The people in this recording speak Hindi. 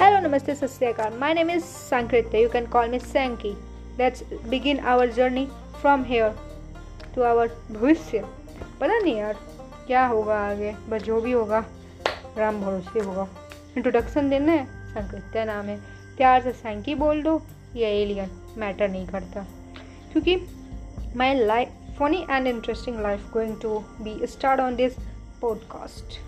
Hello, Namaste, Sasyakar. My name is Sankritya. You can call me Sanky. Let's begin our journey from here to our भविष्य पता नहीं यार क्या होगा आगे? बस जो भी होगा राम भरोसे होगा। इंट्रोडक्शन देना है? संकृत्या नाम है। प्यार से सैंकी बोल दो या एलियन मैटर नहीं करता। क्योंकि my life funny and interesting life going to be start on this podcast